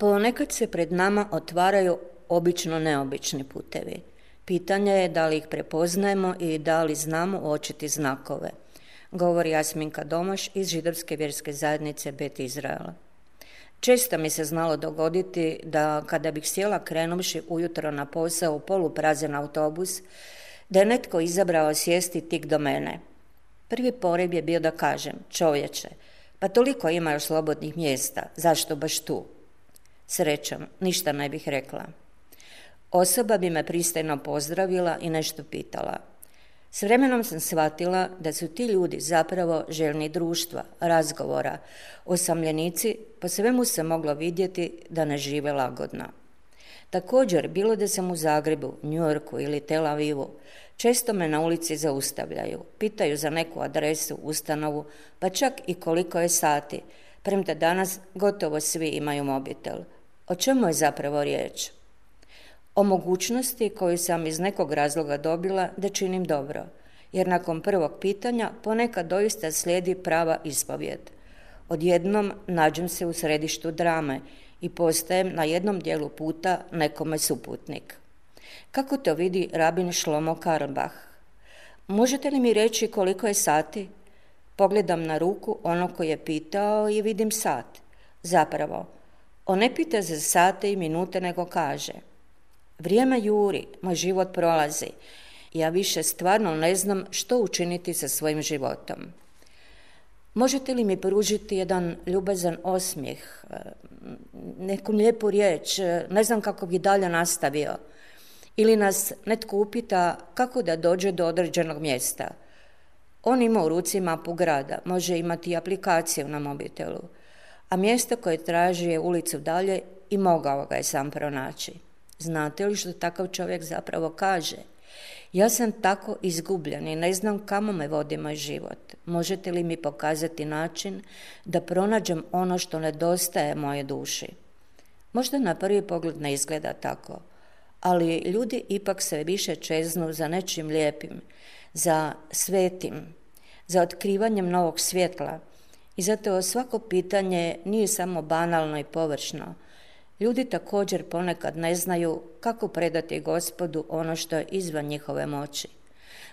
Ponekad se pred nama otvaraju obično neobični putevi. Pitanje je da li ih prepoznajemo i da li znamo uočiti znakove, govori Jasminka Domaš iz židovske vjerske zajednice Bet Izraela. Često mi se znalo dogoditi da kada bih sjela krenuvši ujutro na posao u poluprazan autobus, da je netko izabrao sjesti tik do mene. Prvi porib je bio da kažem, čovječe, pa toliko ima još slobodnih mjesta, zašto baš tu? Srećom, ništa ne bih rekla. Osoba bi me pristajno pozdravila i nešto pitala. S vremenom sam shvatila da su ti ljudi zapravo željni društva, razgovora, osamljenici, po svemu se moglo vidjeti da ne žive lagodno. Također, bilo da sam u Zagrebu, Njujorku ili Tel Avivu, često me na ulici zaustavljaju, pitaju za neku adresu, ustanovu, pa čak i koliko je sati, premda danas gotovo svi imaju mobitel. O čemu je zapravo riječ? O mogućnosti koju sam iz nekog razloga dobila da činim dobro, jer nakon prvog pitanja ponekad doista slijedi prava ispovjed. Odjednom nađem se u središtu drame i postajem na jednom dijelu puta nekome suputnik. Kako to vidi rabin Šlomo Karlbach? Možete li mi reći koliko je sati? Pogledam na ruku ono koji je pitao i vidim sat. Zapravo, on ne pita za sate i minute, nego kaže Vrijeme juri, moj život prolazi. Ja više stvarno ne znam što učiniti sa svojim životom. Možete li mi pružiti jedan ljubazan osmijeh, e, neku lijepu riječ, e, ne znam kako bi dalje nastavio. Ili nas netko upita kako da dođe do određenog mjesta. On ima u ruci mapu grada, može imati aplikaciju na mobitelu a mjesto koje traži je ulicu dalje i mogao ga je sam pronaći. Znate li što takav čovjek zapravo kaže? Ja sam tako izgubljen i ne znam kamo me vodi moj život. Možete li mi pokazati način da pronađem ono što nedostaje moje duši? Možda na prvi pogled ne izgleda tako, ali ljudi ipak sve više čeznu za nečim lijepim, za svetim, za otkrivanjem novog svjetla, i zato svako pitanje nije samo banalno i površno. Ljudi također ponekad ne znaju kako predati gospodu ono što je izvan njihove moći.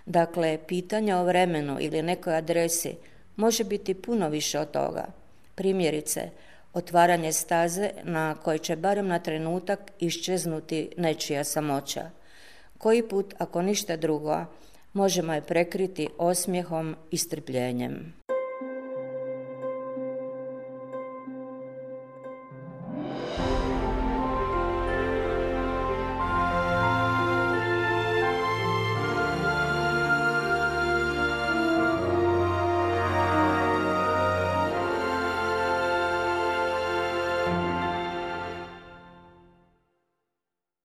Dakle, pitanje o vremenu ili nekoj adresi može biti puno više od toga. Primjerice, otvaranje staze na kojoj će barem na trenutak iščeznuti nečija samoća. Koji put, ako ništa drugo, možemo je prekriti osmijehom i strpljenjem.